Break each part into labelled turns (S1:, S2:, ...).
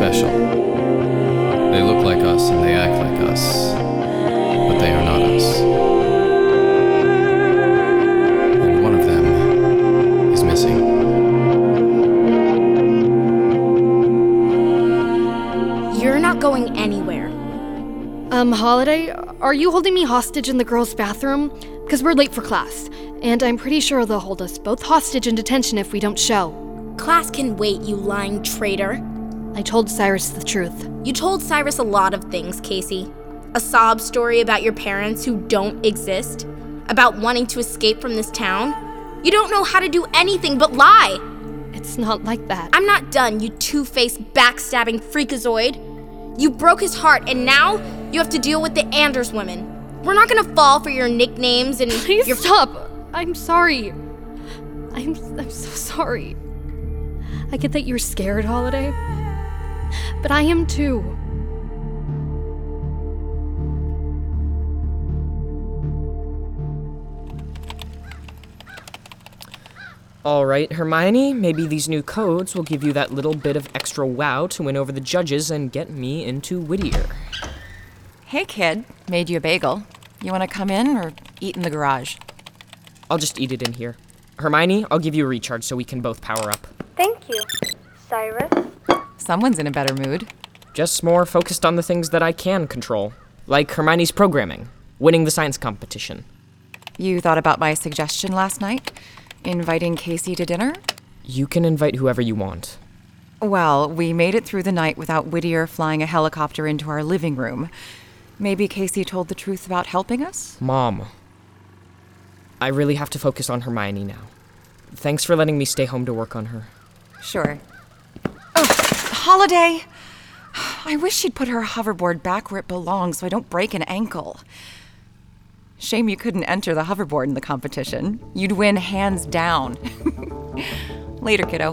S1: special. They look like us and they act like us, but they are not us. And one of them is missing.
S2: You're not going anywhere.
S3: Um, Holiday, are you holding me hostage in the girls' bathroom? Because we're late for class, and I'm pretty sure they'll hold us both hostage in detention if we don't show.
S2: Class can wait, you lying traitor.
S3: I told Cyrus the truth.
S2: You told Cyrus a lot of things, Casey. A sob story about your parents who don't exist, about wanting to escape from this town. You don't know how to do anything but lie.
S3: It's not like that.
S2: I'm not done, you two faced, backstabbing freakazoid. You broke his heart, and now you have to deal with the Anders women. We're not gonna fall for your nicknames and
S3: Please
S2: your
S3: stop. I'm sorry. I'm I'm so sorry. I get that you're scared, Holiday. But I am too.
S4: All right, Hermione, maybe these new codes will give you that little bit of extra wow to win over the judges and get me into Whittier.
S5: Hey, kid. Made you a bagel. You want to come in or eat in the garage?
S4: I'll just eat it in here. Hermione, I'll give you a recharge so we can both power up.
S6: Thank you, Cyrus.
S5: Someone's in a better mood.
S4: Just more focused on the things that I can control, like Hermione's programming, winning the science competition.
S5: You thought about my suggestion last night? Inviting Casey to dinner?
S4: You can invite whoever you want.
S5: Well, we made it through the night without Whittier flying a helicopter into our living room. Maybe Casey told the truth about helping us?
S4: Mom, I really have to focus on Hermione now. Thanks for letting me stay home to work on her.
S5: Sure. Holiday! I wish she'd put her hoverboard back where it belongs so I don't break an ankle. Shame you couldn't enter the hoverboard in the competition. You'd win hands down. Later, kiddo.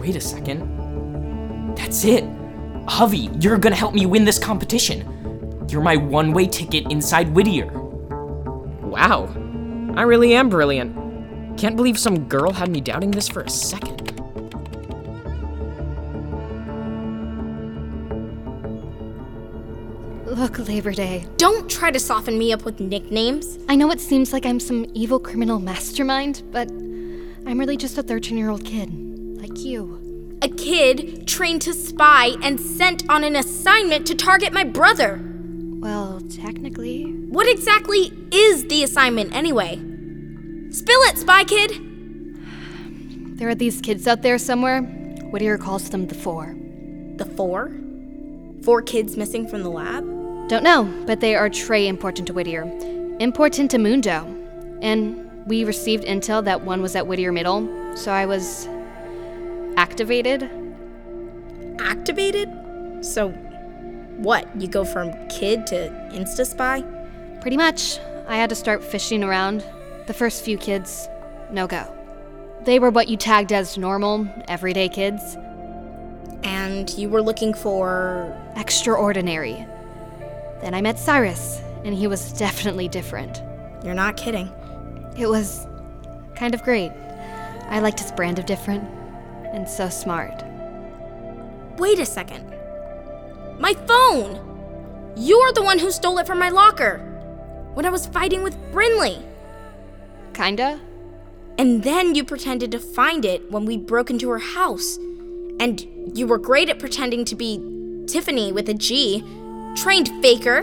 S4: Wait a second. That's it. Hovey, you're gonna help me win this competition. You're my one way ticket inside Whittier. Wow. I really am brilliant. Can't believe some girl had me doubting this for a second.
S3: Look, Labor Day.
S2: Don't try to soften me up with nicknames.
S3: I know it seems like I'm some evil criminal mastermind, but I'm really just a 13 year old kid. Like you.
S2: A kid trained to spy and sent on an assignment to target my brother.
S3: Well, technically.
S2: What exactly is the assignment anyway? Spill it, Spy Kid!
S3: There are these kids out there somewhere. Whittier calls them the Four.
S2: The four? Four kids missing from the lab?
S3: Don't know, but they are très important to Whittier. Important to Mundo. And we received intel that one was at Whittier Middle, so I was activated.
S2: Activated? So, what? You go from kid to Insta Spy?
S3: Pretty much. I had to start fishing around. The first few kids, no go. They were what you tagged as normal, everyday kids.
S2: And you were looking for.
S3: Extraordinary. Then I met Cyrus, and he was definitely different.
S2: You're not kidding.
S3: It was kind of great. I liked his brand of different, and so smart.
S2: Wait a second. My phone! You're the one who stole it from my locker when I was fighting with Brinley.
S3: Kinda?
S2: And then you pretended to find it when we broke into her house. And you were great at pretending to be Tiffany with a G. Trained faker.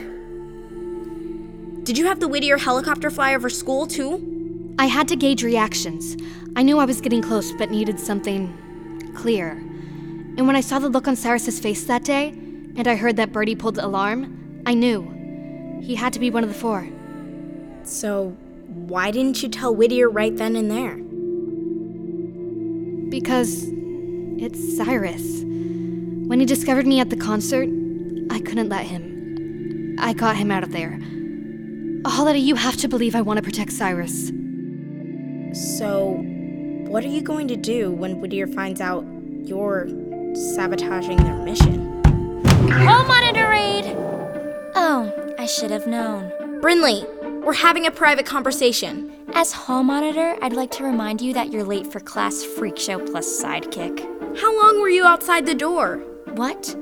S2: Did you have the Whittier helicopter fly over school too?
S3: I had to gauge reactions. I knew I was getting close, but needed something clear. And when I saw the look on Cyrus's face that day, and I heard that Birdie pulled the alarm, I knew. He had to be one of the four.
S2: So, why didn't you tell Whittier right then and there?
S3: Because it's Cyrus. When he discovered me at the concert, I couldn't let him. I got him out of there. Holiday, you have to believe I want to protect Cyrus.
S2: So, what are you going to do when Whittier finds out you're sabotaging their mission?
S7: Hall monitor raid! Oh, I should have known.
S2: Brinley, we're having a private conversation.
S7: As hall monitor, I'd like to remind you that you're late for class freak show plus sidekick.
S2: How long were you outside the door?
S7: What?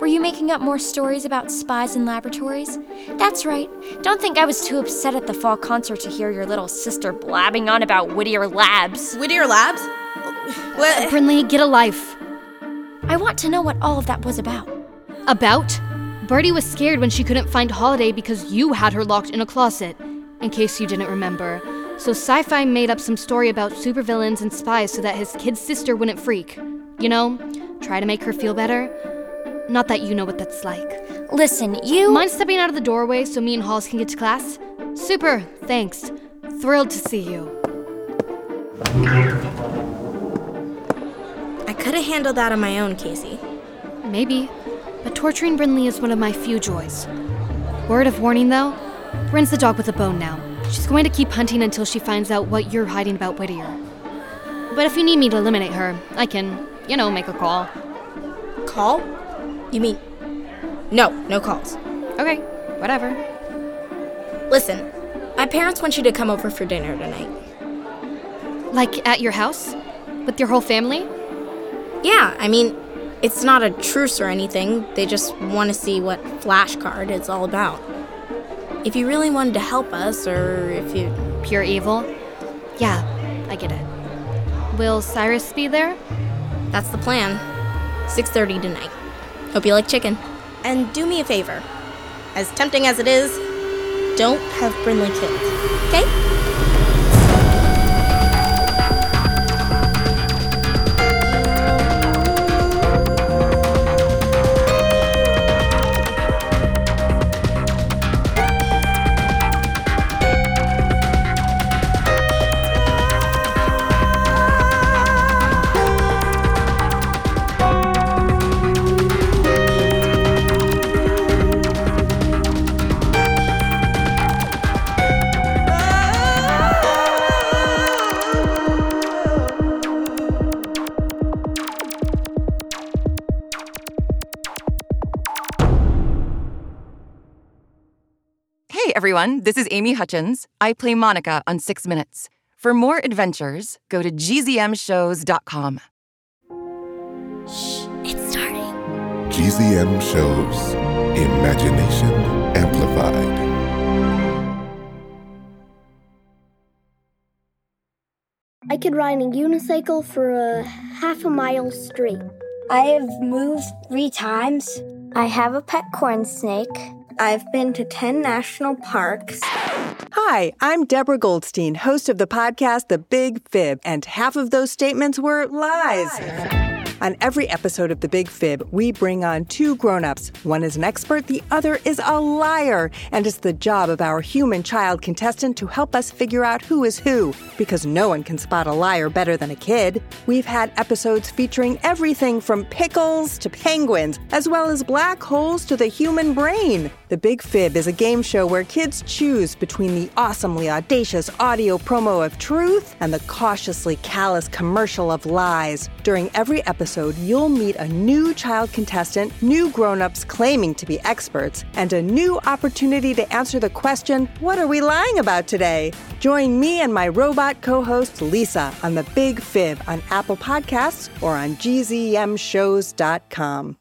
S7: Were you making up more stories about spies and laboratories? That's right. Don't think I was too upset at the fall concert to hear your little sister blabbing on about Whittier Labs.
S2: Whittier Labs? What?
S3: Uh, Brinley, get a life.
S7: I want to know what all of that was about.
S3: About? Birdie was scared when she couldn't find Holiday because you had her locked in a closet, in case you didn't remember. So Sci Fi made up some story about supervillains and spies so that his kid sister wouldn't freak. You know, try to make her feel better. Not that you know what that's like.
S7: Listen, you.
S3: Mind stepping out of the doorway so me and Halls can get to class? Super, thanks. Thrilled to see you.
S2: I could have handled that on my own, Casey.
S3: Maybe, but torturing Brinley is one of my few joys. Word of warning though, Bryn's the dog with a bone now. She's going to keep hunting until she finds out what you're hiding about Whittier. But if you need me to eliminate her, I can, you know, make a call.
S2: Call? You mean. No, no calls.
S3: Okay, whatever.
S2: Listen, my parents want you to come over for dinner tonight.
S3: Like at your house? With your whole family?
S2: Yeah, I mean, it's not a truce or anything. They just want to see what flashcard is all about. If you really wanted to help us, or if you.
S3: Pure evil? Yeah, I get it. Will Cyrus be there?
S2: That's the plan. 6:30 tonight. Hope you like chicken. And do me a favor. As tempting as it is, don't have Brinley killed. Okay?
S5: Everyone, this is Amy Hutchins. I play Monica on Six Minutes. For more adventures, go to gzmshows.com.
S7: Shh, it's starting.
S8: GZM shows Imagination Amplified.
S6: I could ride a unicycle for a half a mile straight.
S9: I have moved three times.
S6: I have a pet corn snake.
S9: I've been to 10 national parks.
S10: Hi, I'm Deborah Goldstein, host of the podcast The Big Fib, and half of those statements were lies. On every episode of The Big Fib, we bring on two grown-ups. One is an expert, the other is a liar, and it's the job of our human child contestant to help us figure out who is who, because no one can spot a liar better than a kid. We've had episodes featuring everything from pickles to penguins, as well as black holes to the human brain. The Big Fib is a game show where kids choose between the awesomely audacious audio promo of truth and the cautiously callous commercial of lies. During every episode, you'll meet a new child contestant, new grown-ups claiming to be experts, and a new opportunity to answer the question, what are we lying about today? Join me and my robot co-host Lisa on The Big Fib on Apple Podcasts or on gzmshows.com.